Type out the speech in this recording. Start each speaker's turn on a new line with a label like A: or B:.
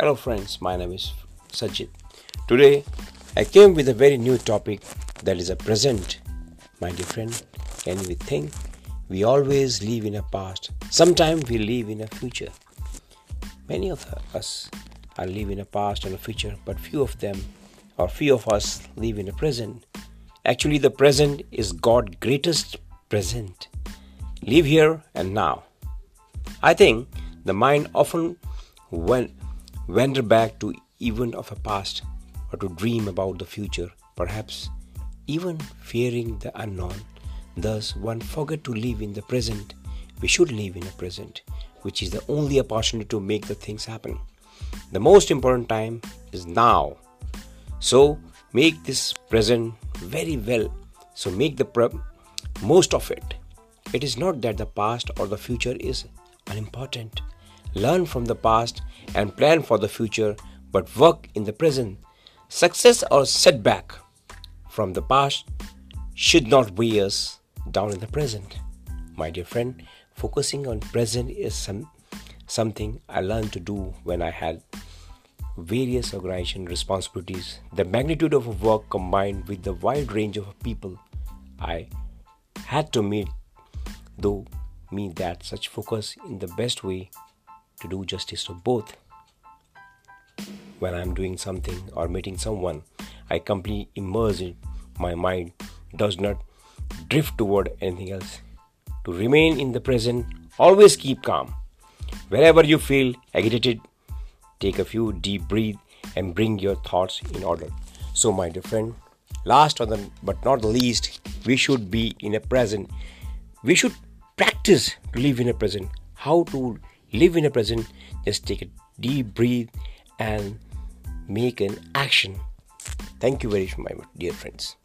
A: Hello, friends. My name is Sajid. Today, I came with a very new topic that is a present. My dear friend, can we think we always live in a past? Sometimes we live in a future. Many of us are live in a past and a future, but few of them or few of us live in a present. Actually, the present is God's greatest present. Live here and now. I think the mind often went wander back to event of a past or to dream about the future, perhaps even fearing the unknown. Thus, one forget to live in the present. We should live in the present, which is the only opportunity to make the things happen. The most important time is now. So, make this present very well. So, make the pre- most of it. It is not that the past or the future is unimportant. Learn from the past and plan for the future, but work in the present. Success or setback from the past should not weigh us down in the present. My dear friend, focusing on present is some, something I learned to do when I had various organization responsibilities. The magnitude of work combined with the wide range of people I had to meet, though me that such focus in the best way to do justice to both. When I'm doing something or meeting someone, I completely immerse in my mind does not drift toward anything else. To remain in the present, always keep calm. Wherever you feel agitated, take a few deep breath and bring your thoughts in order. So, my dear friend, last but not the least, we should be in a present. We should practice to live in a present. How to live in the present? Just take a deep breath and make an action. Thank you very much, my dear friends.